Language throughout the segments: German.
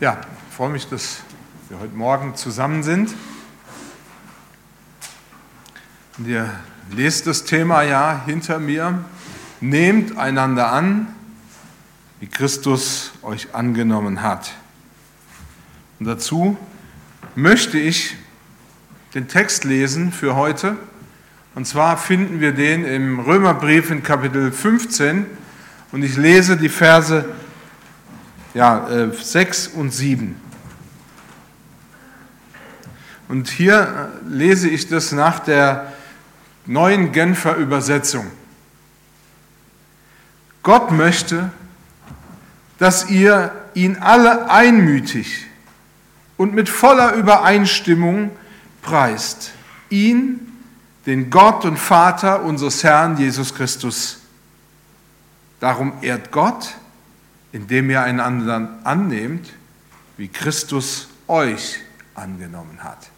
Ja, ich freue mich, dass wir heute Morgen zusammen sind. Und ihr lest das Thema ja hinter mir. Nehmt einander an, wie Christus euch angenommen hat. Und dazu möchte ich den Text lesen für heute. Und zwar finden wir den im Römerbrief in Kapitel 15. Und ich lese die Verse ja, äh, 6 und 7. Und hier äh, lese ich das nach der neuen Genfer Übersetzung. Gott möchte, dass ihr ihn alle einmütig und mit voller Übereinstimmung preist. Ihn, den Gott und Vater unseres Herrn Jesus Christus. Darum ehrt Gott, indem ihr einander annehmt, wie Christus euch angenommen hat.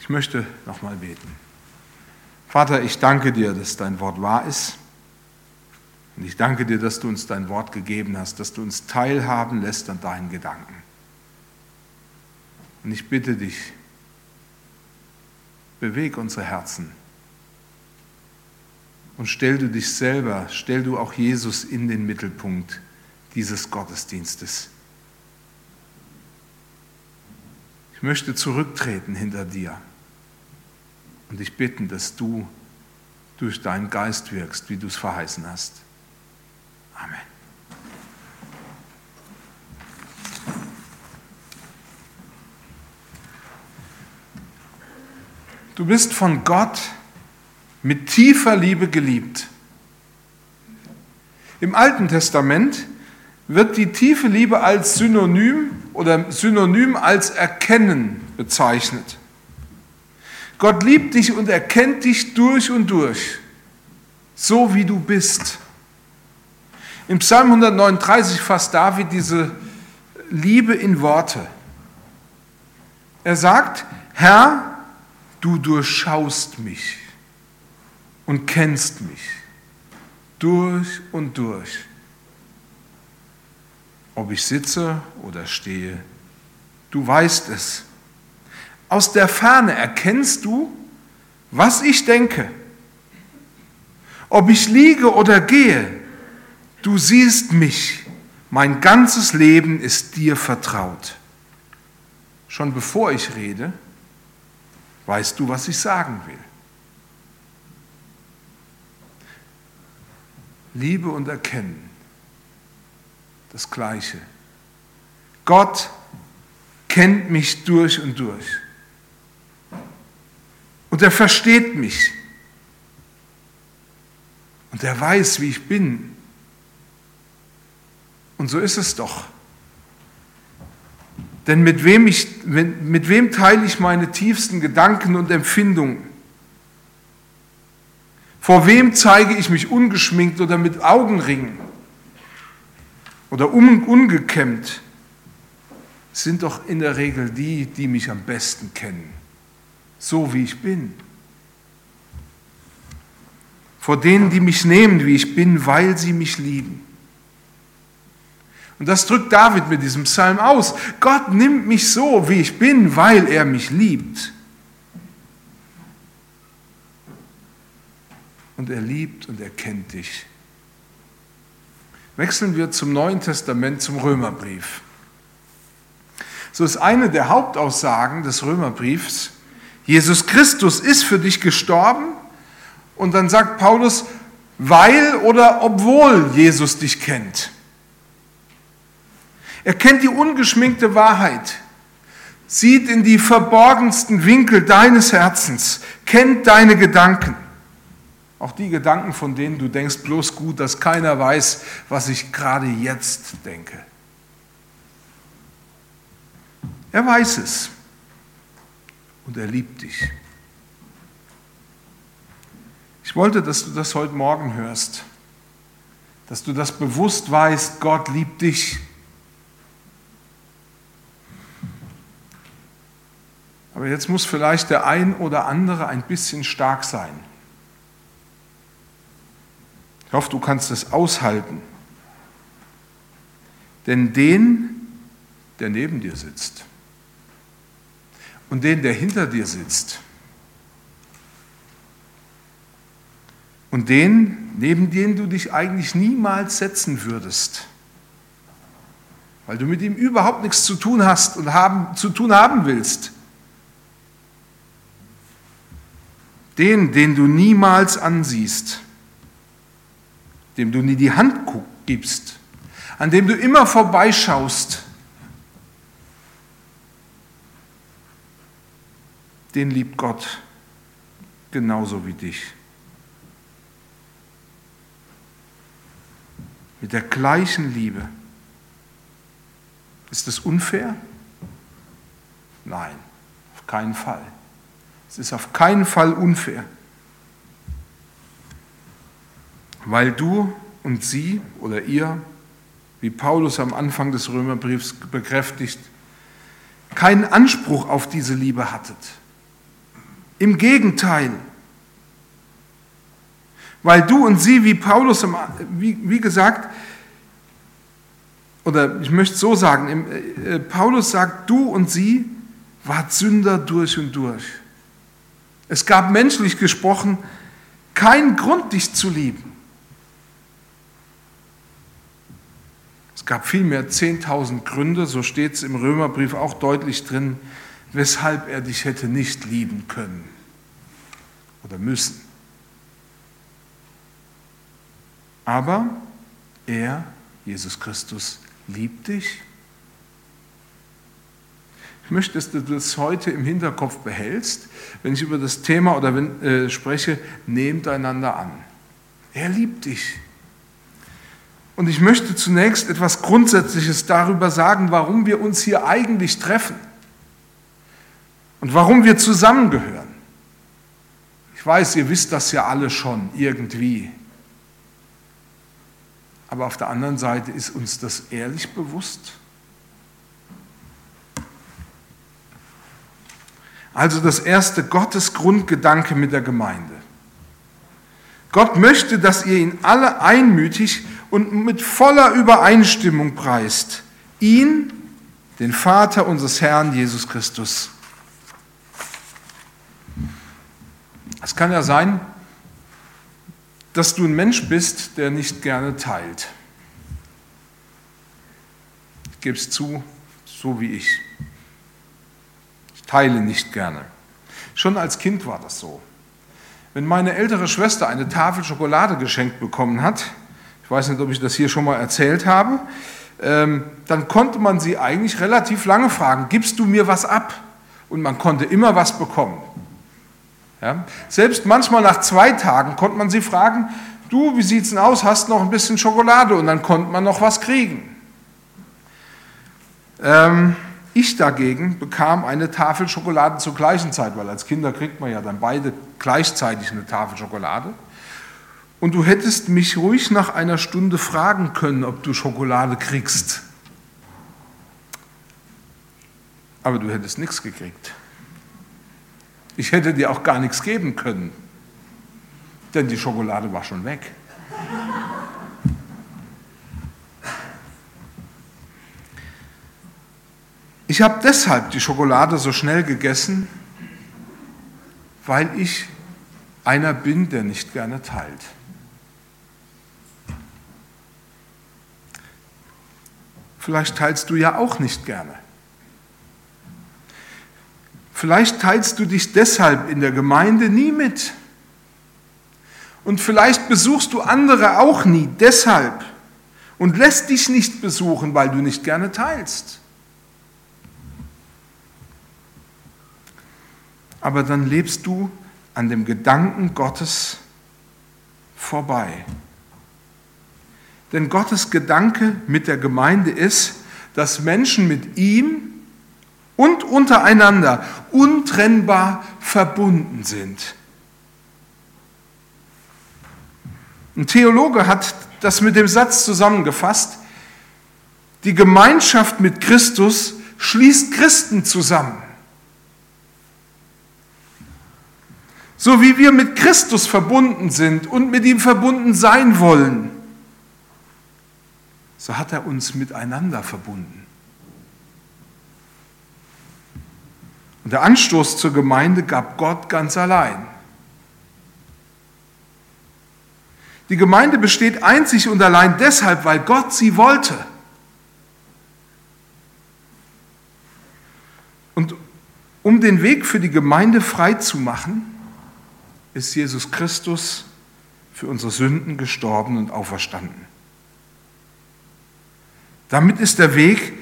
Ich möchte nochmal beten. Vater, ich danke dir, dass dein Wort wahr ist. Und ich danke dir, dass du uns dein Wort gegeben hast, dass du uns teilhaben lässt an deinen Gedanken. Und ich bitte dich, beweg unsere Herzen und stell du dich selber, stell du auch Jesus in den Mittelpunkt dieses Gottesdienstes. Ich möchte zurücktreten hinter dir und dich bitten, dass du durch deinen Geist wirkst, wie du es verheißen hast. Amen. Du bist von Gott mit tiefer Liebe geliebt. Im Alten Testament wird die tiefe Liebe als Synonym oder Synonym als Erkennen bezeichnet. Gott liebt dich und erkennt dich durch und durch, so wie du bist. Im Psalm 139 fasst David diese Liebe in Worte. Er sagt, Herr, du durchschaust mich und kennst mich durch und durch. Ob ich sitze oder stehe, du weißt es. Aus der Ferne erkennst du, was ich denke. Ob ich liege oder gehe, du siehst mich. Mein ganzes Leben ist dir vertraut. Schon bevor ich rede, weißt du, was ich sagen will. Liebe und Erkennen, das Gleiche. Gott kennt mich durch und durch. Und er versteht mich. Und er weiß, wie ich bin. Und so ist es doch. Denn mit wem, ich, mit wem teile ich meine tiefsten Gedanken und Empfindungen? Vor wem zeige ich mich ungeschminkt oder mit Augenringen oder ungekämmt? Sind doch in der Regel die, die mich am besten kennen, so wie ich bin. Vor denen, die mich nehmen, wie ich bin, weil sie mich lieben. Und das drückt David mit diesem Psalm aus. Gott nimmt mich so, wie ich bin, weil er mich liebt. Und er liebt und er kennt dich. Wechseln wir zum Neuen Testament, zum Römerbrief. So ist eine der Hauptaussagen des Römerbriefs, Jesus Christus ist für dich gestorben und dann sagt Paulus, weil oder obwohl Jesus dich kennt. Er kennt die ungeschminkte Wahrheit, sieht in die verborgensten Winkel deines Herzens, kennt deine Gedanken. Auch die Gedanken, von denen du denkst, bloß gut, dass keiner weiß, was ich gerade jetzt denke. Er weiß es und er liebt dich. Ich wollte, dass du das heute Morgen hörst, dass du das bewusst weißt, Gott liebt dich. Aber jetzt muss vielleicht der ein oder andere ein bisschen stark sein. Ich hoffe, du kannst es aushalten. Denn den, der neben dir sitzt und den, der hinter dir sitzt und den, neben den du dich eigentlich niemals setzen würdest, weil du mit ihm überhaupt nichts zu tun hast und haben, zu tun haben willst. Den, den du niemals ansiehst, dem du nie die Hand gibst, an dem du immer vorbeischaust, den liebt Gott genauso wie dich. Mit der gleichen Liebe. Ist das unfair? Nein, auf keinen Fall. Es ist auf keinen Fall unfair, weil du und sie oder ihr, wie Paulus am Anfang des Römerbriefs bekräftigt, keinen Anspruch auf diese Liebe hattet. Im Gegenteil, weil du und sie, wie Paulus, wie, gesagt, oder ich möchte so sagen, äh, Paulus sagt, du und sie wart Sünder durch und durch. Es gab menschlich gesprochen keinen Grund, dich zu lieben. Gab vielmehr 10.000 Gründe, so steht es im Römerbrief auch deutlich drin, weshalb er dich hätte nicht lieben können oder müssen. Aber er, Jesus Christus, liebt dich. Ich möchte, dass du das heute im Hinterkopf behältst, wenn ich über das Thema oder wenn, äh, spreche, nehmt einander an. Er liebt dich. Und ich möchte zunächst etwas Grundsätzliches darüber sagen, warum wir uns hier eigentlich treffen und warum wir zusammengehören. Ich weiß, ihr wisst das ja alle schon irgendwie. Aber auf der anderen Seite ist uns das ehrlich bewusst. Also das erste Gottes Grundgedanke mit der Gemeinde. Gott möchte, dass ihr ihn alle einmütig und mit voller Übereinstimmung preist. Ihn, den Vater unseres Herrn Jesus Christus. Es kann ja sein, dass du ein Mensch bist, der nicht gerne teilt. Ich gebe es zu, so wie ich. Ich teile nicht gerne. Schon als Kind war das so. Wenn meine ältere Schwester eine Tafel Schokolade geschenkt bekommen hat, ich weiß nicht, ob ich das hier schon mal erzählt habe, ähm, dann konnte man sie eigentlich relativ lange fragen, gibst du mir was ab? Und man konnte immer was bekommen. Ja? Selbst manchmal nach zwei Tagen konnte man sie fragen, du, wie sieht es denn aus, hast noch ein bisschen Schokolade? Und dann konnte man noch was kriegen. Ähm, ich dagegen bekam eine Tafel Schokolade zur gleichen Zeit, weil als Kinder kriegt man ja dann beide gleichzeitig eine Tafel Schokolade. Und du hättest mich ruhig nach einer Stunde fragen können, ob du Schokolade kriegst. Aber du hättest nichts gekriegt. Ich hätte dir auch gar nichts geben können, denn die Schokolade war schon weg. Ich habe deshalb die Schokolade so schnell gegessen, weil ich einer bin, der nicht gerne teilt. Vielleicht teilst du ja auch nicht gerne. Vielleicht teilst du dich deshalb in der Gemeinde nie mit. Und vielleicht besuchst du andere auch nie deshalb und lässt dich nicht besuchen, weil du nicht gerne teilst. Aber dann lebst du an dem Gedanken Gottes vorbei. Denn Gottes Gedanke mit der Gemeinde ist, dass Menschen mit ihm und untereinander untrennbar verbunden sind. Ein Theologe hat das mit dem Satz zusammengefasst, die Gemeinschaft mit Christus schließt Christen zusammen. So wie wir mit Christus verbunden sind und mit ihm verbunden sein wollen, so hat er uns miteinander verbunden. Und der Anstoß zur Gemeinde gab Gott ganz allein. Die Gemeinde besteht einzig und allein deshalb, weil Gott sie wollte. Und um den Weg für die Gemeinde frei zu machen, ist Jesus Christus für unsere Sünden gestorben und auferstanden. Damit ist der Weg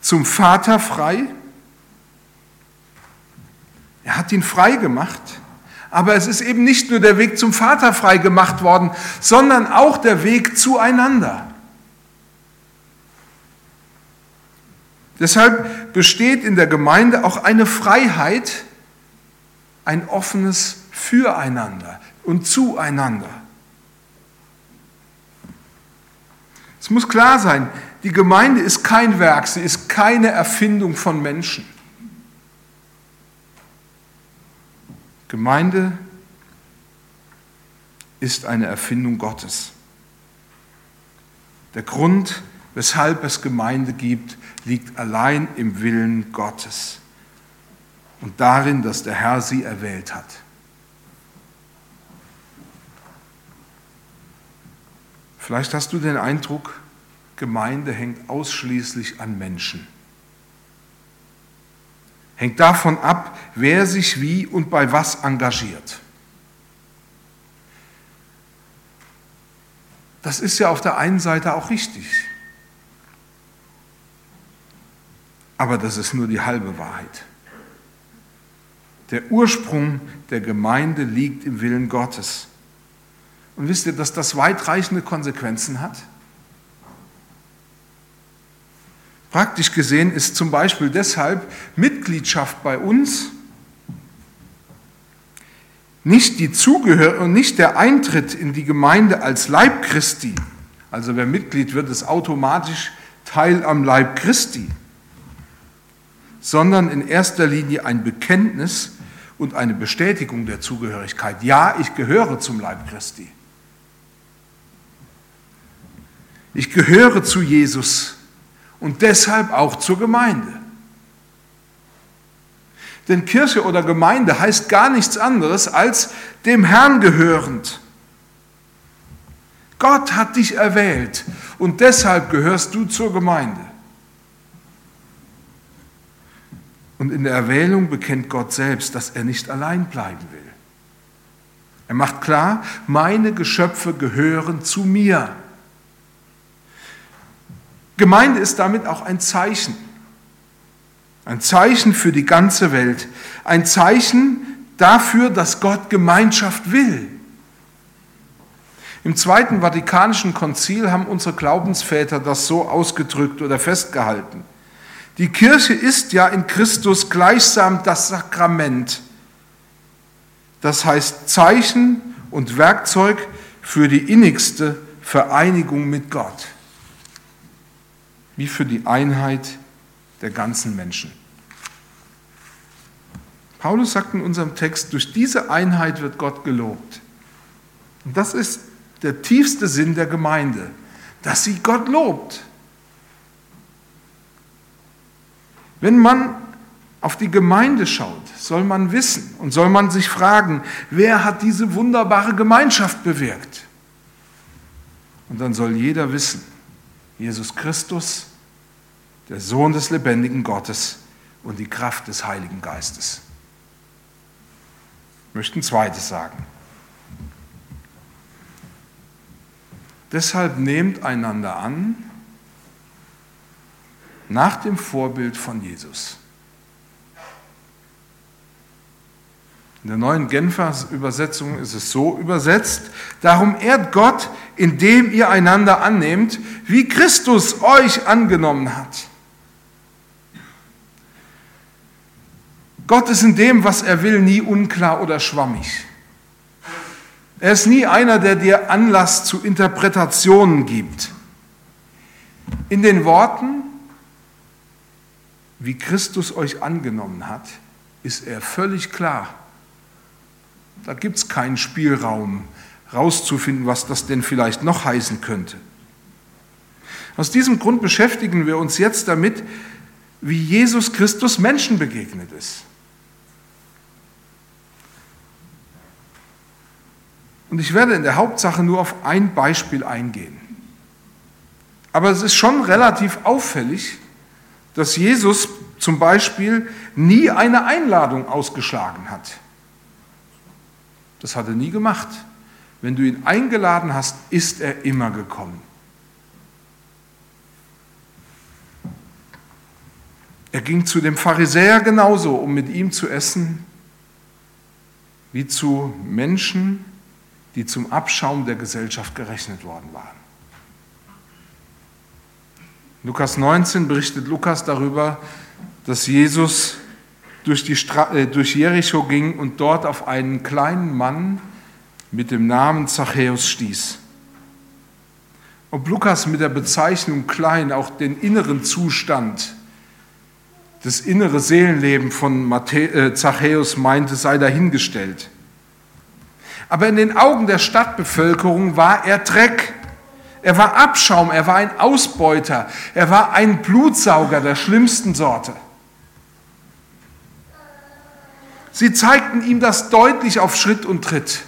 zum Vater frei. Er hat ihn frei gemacht. Aber es ist eben nicht nur der Weg zum Vater frei gemacht worden, sondern auch der Weg zueinander. Deshalb besteht in der Gemeinde auch eine Freiheit, ein offenes Füreinander und zueinander. Es muss klar sein, die Gemeinde ist kein Werk, sie ist keine Erfindung von Menschen. Gemeinde ist eine Erfindung Gottes. Der Grund, weshalb es Gemeinde gibt, liegt allein im Willen Gottes und darin, dass der Herr sie erwählt hat. Vielleicht hast du den Eindruck, Gemeinde hängt ausschließlich an Menschen. Hängt davon ab, wer sich wie und bei was engagiert. Das ist ja auf der einen Seite auch richtig. Aber das ist nur die halbe Wahrheit. Der Ursprung der Gemeinde liegt im Willen Gottes. Und wisst ihr, dass das weitreichende Konsequenzen hat? Praktisch gesehen ist zum Beispiel deshalb Mitgliedschaft bei uns nicht die Zugehör und nicht der Eintritt in die Gemeinde als Leib Christi. Also wer Mitglied wird, ist automatisch Teil am Leib Christi, sondern in erster Linie ein Bekenntnis und eine Bestätigung der Zugehörigkeit. Ja, ich gehöre zum Leib Christi. Ich gehöre zu Jesus und deshalb auch zur Gemeinde. Denn Kirche oder Gemeinde heißt gar nichts anderes als dem Herrn gehörend. Gott hat dich erwählt und deshalb gehörst du zur Gemeinde. Und in der Erwählung bekennt Gott selbst, dass er nicht allein bleiben will. Er macht klar, meine Geschöpfe gehören zu mir. Gemeinde ist damit auch ein Zeichen. Ein Zeichen für die ganze Welt. Ein Zeichen dafür, dass Gott Gemeinschaft will. Im Zweiten Vatikanischen Konzil haben unsere Glaubensväter das so ausgedrückt oder festgehalten. Die Kirche ist ja in Christus gleichsam das Sakrament. Das heißt Zeichen und Werkzeug für die innigste Vereinigung mit Gott wie für die Einheit der ganzen Menschen. Paulus sagt in unserem Text, durch diese Einheit wird Gott gelobt. Und das ist der tiefste Sinn der Gemeinde, dass sie Gott lobt. Wenn man auf die Gemeinde schaut, soll man wissen und soll man sich fragen, wer hat diese wunderbare Gemeinschaft bewirkt? Und dann soll jeder wissen, Jesus Christus, der Sohn des lebendigen Gottes und die Kraft des Heiligen Geistes. Ich möchte ein zweites sagen. Deshalb nehmt einander an nach dem Vorbild von Jesus. In der neuen Genfer Übersetzung ist es so übersetzt, darum ehrt Gott, indem ihr einander annehmt, wie Christus euch angenommen hat. Gott ist in dem, was er will, nie unklar oder schwammig. Er ist nie einer, der dir Anlass zu Interpretationen gibt. In den Worten, wie Christus euch angenommen hat, ist er völlig klar. Da gibt es keinen Spielraum, rauszufinden, was das denn vielleicht noch heißen könnte. Aus diesem Grund beschäftigen wir uns jetzt damit, wie Jesus Christus Menschen begegnet ist. Und ich werde in der Hauptsache nur auf ein Beispiel eingehen. Aber es ist schon relativ auffällig, dass Jesus zum Beispiel nie eine Einladung ausgeschlagen hat. Das hat er nie gemacht. Wenn du ihn eingeladen hast, ist er immer gekommen. Er ging zu dem Pharisäer genauso, um mit ihm zu essen, wie zu Menschen, die zum Abschaum der Gesellschaft gerechnet worden waren. Lukas 19 berichtet Lukas darüber, dass Jesus durch, die Stra äh, durch Jericho ging und dort auf einen kleinen Mann mit dem Namen Zachäus stieß. Ob Lukas mit der Bezeichnung klein auch den inneren Zustand, das innere Seelenleben von Matthä äh, Zachäus meinte, sei dahingestellt. Aber in den Augen der Stadtbevölkerung war er Dreck. Er war Abschaum, er war ein Ausbeuter, er war ein Blutsauger der schlimmsten Sorte. Sie zeigten ihm das deutlich auf Schritt und Tritt.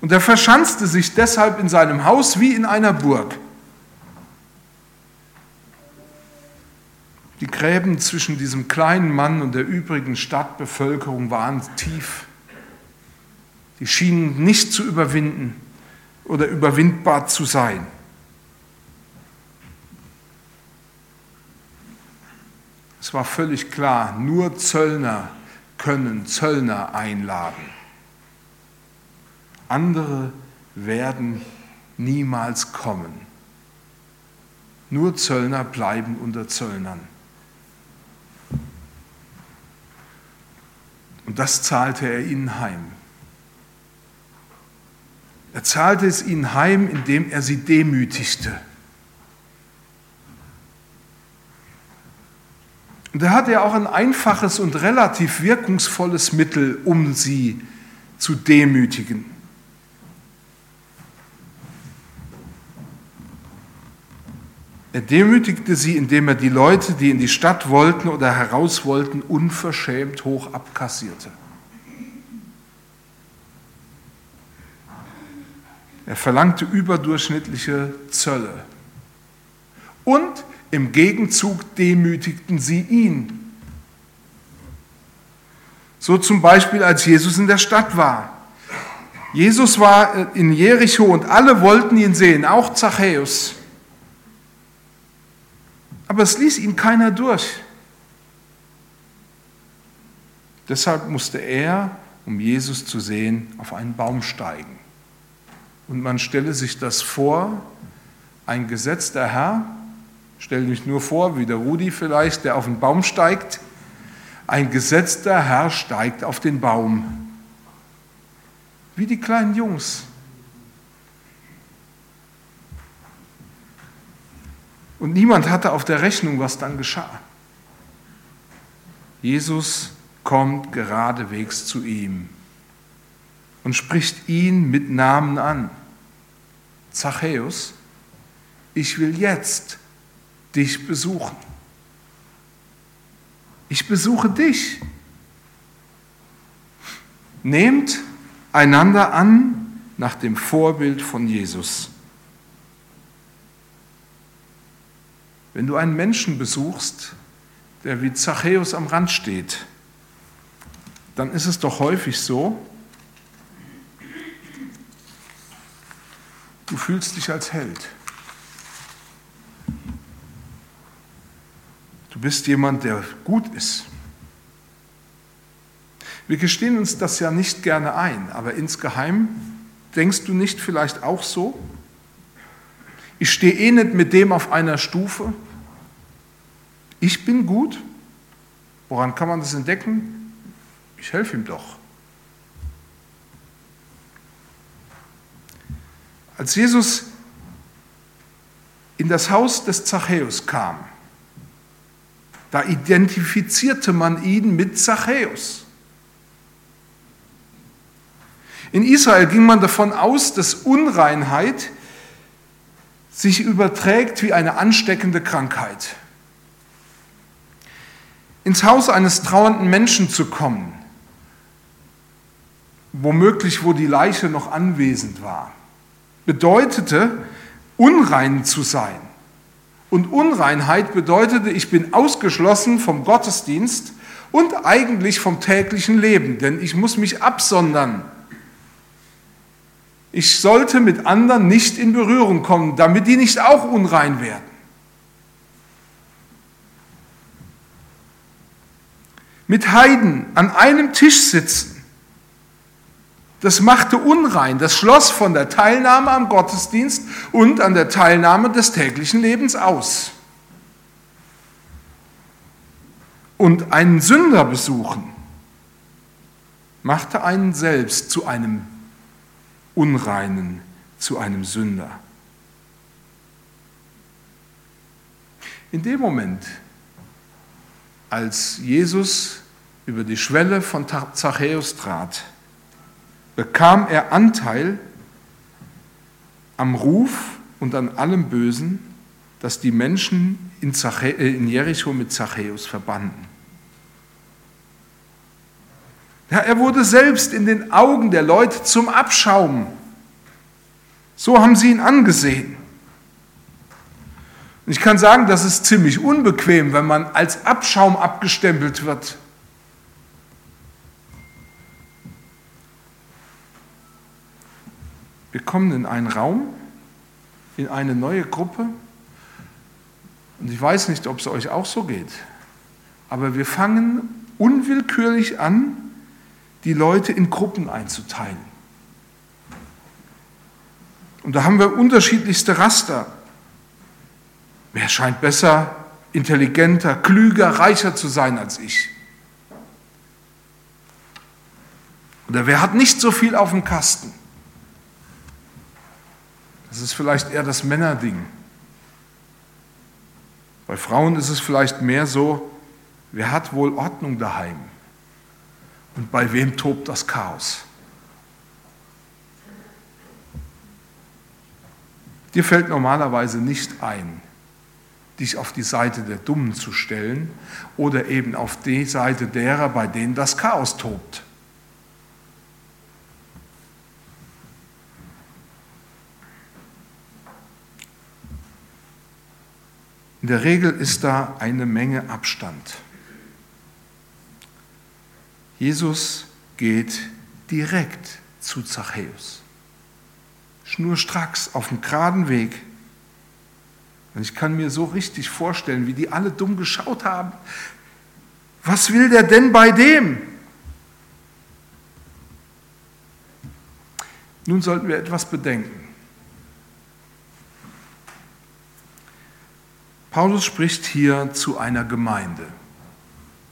Und er verschanzte sich deshalb in seinem Haus wie in einer Burg. Die Gräben zwischen diesem kleinen Mann und der übrigen Stadtbevölkerung waren tief. Die schienen nicht zu überwinden oder überwindbar zu sein. Es war völlig klar, nur Zöllner können Zöllner einladen. Andere werden niemals kommen. Nur Zöllner bleiben unter Zöllnern. Und das zahlte er ihnen heim. Er zahlte es ihnen heim, indem er sie demütigte. Und er hatte ja auch ein einfaches und relativ wirkungsvolles Mittel, um sie zu demütigen. Er demütigte sie, indem er die Leute, die in die Stadt wollten oder heraus wollten, unverschämt hoch abkassierte. Er verlangte überdurchschnittliche Zölle. Und im Gegenzug demütigten sie ihn. So zum Beispiel, als Jesus in der Stadt war. Jesus war in Jericho und alle wollten ihn sehen, auch Zachäus. Aber es ließ ihn keiner durch. Deshalb musste er, um Jesus zu sehen, auf einen Baum steigen. Und man stelle sich das vor, ein gesetzter Herr, stelle mich nur vor, wie der Rudi vielleicht, der auf den Baum steigt, ein gesetzter Herr steigt auf den Baum, wie die kleinen Jungs. Und niemand hatte auf der Rechnung, was dann geschah. Jesus kommt geradewegs zu ihm und spricht ihn mit Namen an. Zachäus, ich will jetzt dich besuchen. Ich besuche dich. Nehmt einander an nach dem Vorbild von Jesus. Wenn du einen Menschen besuchst, der wie Zachäus am Rand steht, dann ist es doch häufig so, Du fühlst dich als Held. Du bist jemand, der gut ist. Wir gestehen uns das ja nicht gerne ein, aber insgeheim denkst du nicht vielleicht auch so? Ich stehe eh nicht mit dem auf einer Stufe. Ich bin gut. Woran kann man das entdecken? Ich helfe ihm doch. Als Jesus in das Haus des Zachäus kam, da identifizierte man ihn mit Zachäus. In Israel ging man davon aus, dass Unreinheit sich überträgt wie eine ansteckende Krankheit. Ins Haus eines trauernden Menschen zu kommen, womöglich wo die Leiche noch anwesend war, bedeutete, unrein zu sein. Und Unreinheit bedeutete, ich bin ausgeschlossen vom Gottesdienst und eigentlich vom täglichen Leben, denn ich muss mich absondern. Ich sollte mit anderen nicht in Berührung kommen, damit die nicht auch unrein werden. Mit Heiden an einem Tisch sitzen, das machte unrein, das schloss von der Teilnahme am Gottesdienst und an der Teilnahme des täglichen Lebens aus. Und einen Sünder besuchen machte einen selbst zu einem Unreinen, zu einem Sünder. In dem Moment, als Jesus über die Schwelle von Zachäus trat, bekam er Anteil am Ruf und an allem Bösen, das die Menschen in, äh, Jericho mit Zachäus verbanden. Ja, er wurde selbst in den Augen der Leute zum Abschaum. So haben sie ihn angesehen. Und ich kann sagen, das ist ziemlich unbequem, wenn man als Abschaum abgestempelt wird. Wir kommen in einen Raum, in eine neue Gruppe. Und ich weiß nicht, ob es euch auch so geht, aber wir fangen unwillkürlich an, die Leute in Gruppen einzuteilen. Und da haben wir unterschiedlichste Raster. Wer scheint besser, intelligenter, klüger, reicher zu sein als ich? Oder wer hat nicht so viel auf dem Kasten? Das ist vielleicht eher das Männerding. Bei Frauen ist es vielleicht mehr so, wer hat wohl Ordnung daheim? Und bei wem tobt das Chaos? Dir fällt normalerweise nicht ein, dich auf die Seite der Dummen zu stellen oder eben auf die Seite derer, bei denen das Chaos tobt. In der Regel ist da eine Menge Abstand. Jesus geht direkt zu Zachäus. Schnurstracks auf dem geraden Weg. Und ich kann mir so richtig vorstellen, wie die alle dumm geschaut haben. Was will der denn bei dem? Nun sollten wir etwas bedenken. Paulus spricht hier zu einer Gemeinde.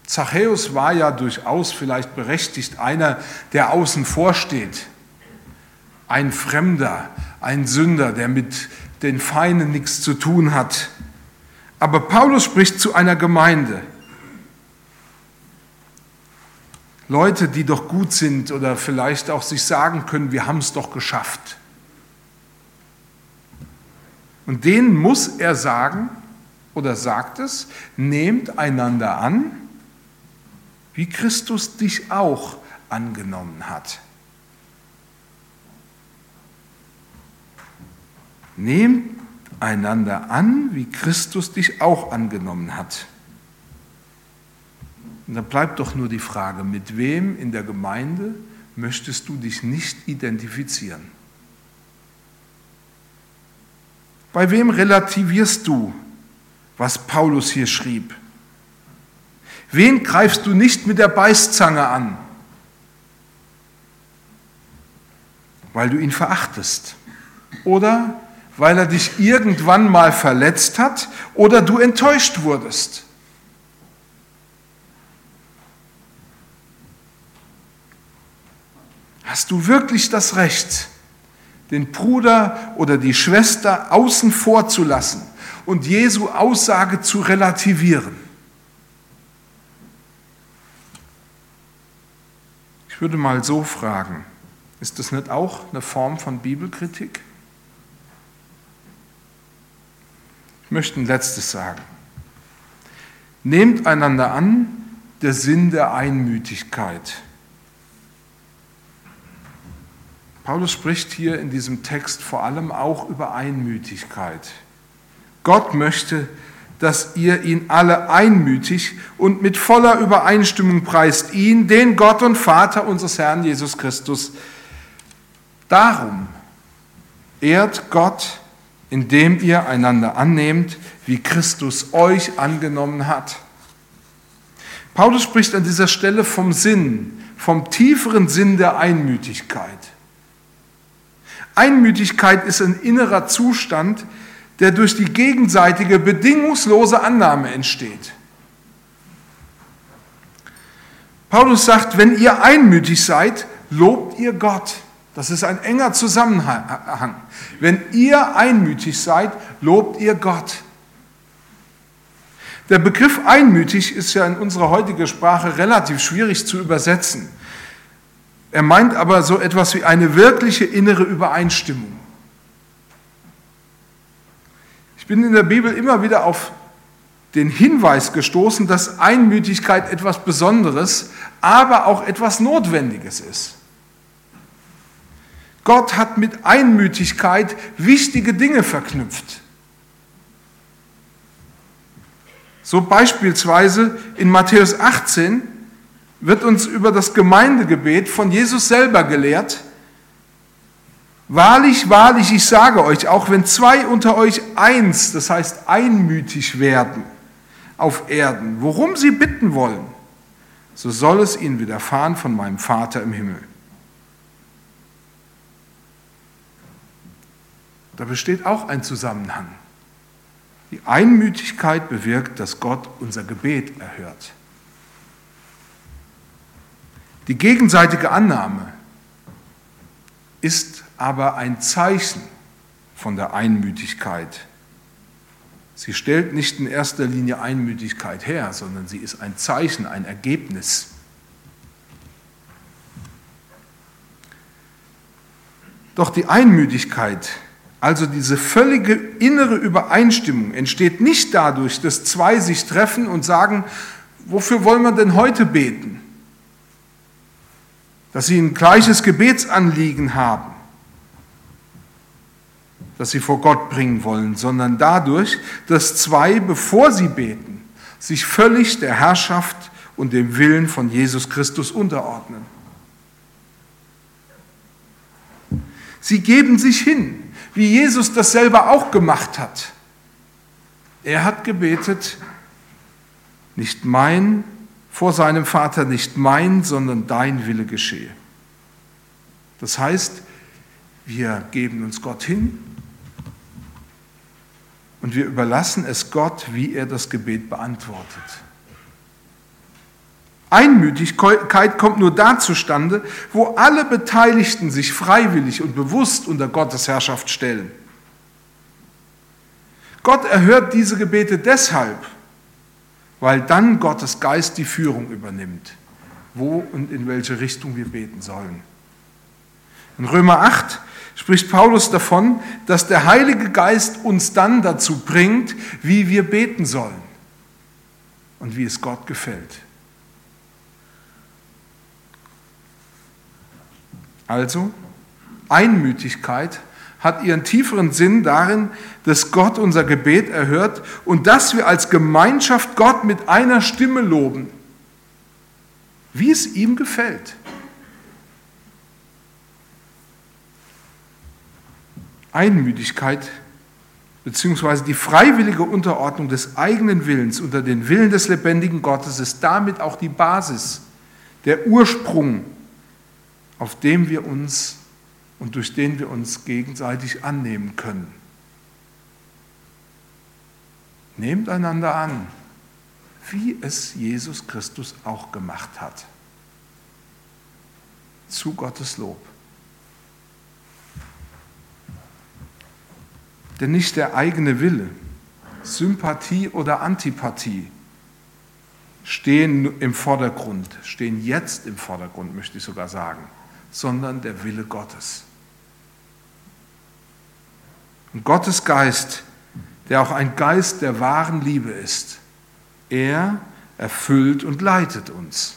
Zachäus war ja durchaus vielleicht berechtigt einer, der außen vor steht. Ein Fremder, ein Sünder, der mit den Feinden nichts zu tun hat. Aber Paulus spricht zu einer Gemeinde. Leute, die doch gut sind oder vielleicht auch sich sagen können, wir haben es doch geschafft. Und denen muss er sagen, oder sagt es, nehmt einander an, wie Christus dich auch angenommen hat. Nehmt einander an, wie Christus dich auch angenommen hat. Und dann bleibt doch nur die Frage, mit wem in der Gemeinde möchtest du dich nicht identifizieren? Bei wem relativierst du was Paulus hier schrieb. Wen greifst du nicht mit der Beißzange an? Weil du ihn verachtest oder weil er dich irgendwann mal verletzt hat oder du enttäuscht wurdest. Hast du wirklich das Recht, den Bruder oder die Schwester außen vor zu lassen und Jesu Aussage zu relativieren. Ich würde mal so fragen, ist das nicht auch eine Form von Bibelkritik? Ich möchte ein letztes sagen. Nehmt einander an, der Sinn der Einmütigkeit. Paulus spricht hier in diesem Text vor allem auch über Einmütigkeit. Gott möchte, dass ihr ihn alle einmütig und mit voller Übereinstimmung preist, ihn, den Gott und Vater unseres Herrn Jesus Christus. Darum ehrt Gott, indem ihr einander annehmt, wie Christus euch angenommen hat. Paulus spricht an dieser Stelle vom Sinn, vom tieferen Sinn der Einmütigkeit. Einmütigkeit ist ein innerer Zustand, der durch die gegenseitige bedingungslose Annahme entsteht. Paulus sagt, wenn ihr einmütig seid, lobt ihr Gott. Das ist ein enger Zusammenhang. Wenn ihr einmütig seid, lobt ihr Gott. Der Begriff einmütig ist ja in unserer heutigen Sprache relativ schwierig zu übersetzen. Er meint aber so etwas wie eine wirkliche innere Übereinstimmung. Ich bin in der Bibel immer wieder auf den Hinweis gestoßen, dass Einmütigkeit etwas Besonderes, aber auch etwas Notwendiges ist. Gott hat mit Einmütigkeit wichtige Dinge verknüpft. So beispielsweise in Matthäus 18 wird uns über das Gemeindegebet von Jesus selber gelehrt. Wahrlich, wahrlich, ich sage euch, auch wenn zwei unter euch eins, das heißt einmütig werden auf Erden, worum sie bitten wollen, so soll es ihnen widerfahren von meinem Vater im Himmel. Da besteht auch ein Zusammenhang. Die Einmütigkeit bewirkt, dass Gott unser Gebet erhört. Die gegenseitige Annahme ist aber ein Zeichen von der Einmütigkeit. Sie stellt nicht in erster Linie Einmütigkeit her, sondern sie ist ein Zeichen, ein Ergebnis. Doch die Einmütigkeit, also diese völlige innere Übereinstimmung, entsteht nicht dadurch, dass zwei sich treffen und sagen, wofür wollen wir denn heute beten? dass sie ein gleiches Gebetsanliegen haben, das sie vor Gott bringen wollen, sondern dadurch, dass zwei, bevor sie beten, sich völlig der Herrschaft und dem Willen von Jesus Christus unterordnen. Sie geben sich hin, wie Jesus das selber auch gemacht hat. Er hat gebetet, nicht mein, vor seinem Vater nicht mein, sondern dein Wille geschehe. Das heißt, wir geben uns Gott hin und wir überlassen es Gott, wie er das Gebet beantwortet. Einmütigkeit kommt nur da zustande, wo alle Beteiligten sich freiwillig und bewusst unter Gottes Herrschaft stellen. Gott erhört diese Gebete deshalb, weil dann Gottes Geist die Führung übernimmt, wo und in welche Richtung wir beten sollen. In Römer 8 spricht Paulus davon, dass der Heilige Geist uns dann dazu bringt, wie wir beten sollen und wie es Gott gefällt. Also, Einmütigkeit hat ihren tieferen Sinn darin, dass Gott unser Gebet erhört und dass wir als Gemeinschaft Gott mit einer Stimme loben, wie es ihm gefällt. Einmütigkeit beziehungsweise die freiwillige Unterordnung des eigenen Willens unter den Willen des lebendigen Gottes ist damit auch die Basis, der Ursprung, auf dem wir uns und durch den wir uns gegenseitig annehmen können. Nehmt einander an, wie es Jesus Christus auch gemacht hat. Zu Gottes Lob. Denn nicht der eigene Wille, Sympathie oder Antipathie stehen im Vordergrund, stehen jetzt im Vordergrund, möchte ich sogar sagen, sondern der Wille Gottes. Und Gottes Geist, der auch ein Geist der wahren Liebe ist, er erfüllt und leitet uns.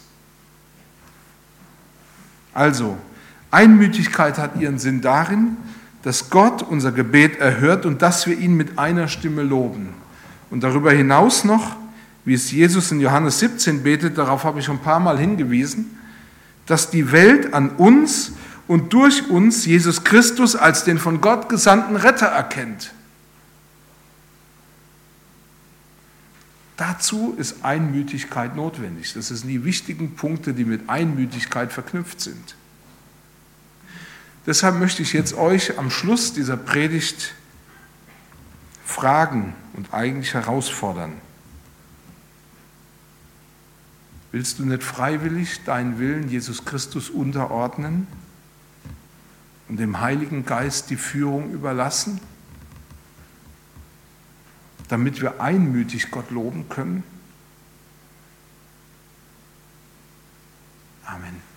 Also, Einmütigkeit hat ihren Sinn darin, dass Gott unser Gebet erhört und dass wir ihn mit einer Stimme loben. Und darüber hinaus noch, wie es Jesus in Johannes 17 betet, darauf habe ich schon ein paar Mal hingewiesen, dass die Welt an uns und durch uns Jesus Christus als den von Gott gesandten Retter erkennt. Dazu ist Einmütigkeit notwendig. Das sind die wichtigen Punkte, die mit Einmütigkeit verknüpft sind. Deshalb möchte ich jetzt euch am Schluss dieser Predigt fragen und eigentlich herausfordern. Willst du nicht freiwillig deinen Willen Jesus Christus unterordnen und dem Heiligen Geist die Führung überlassen, damit wir einmütig Gott loben können? Amen.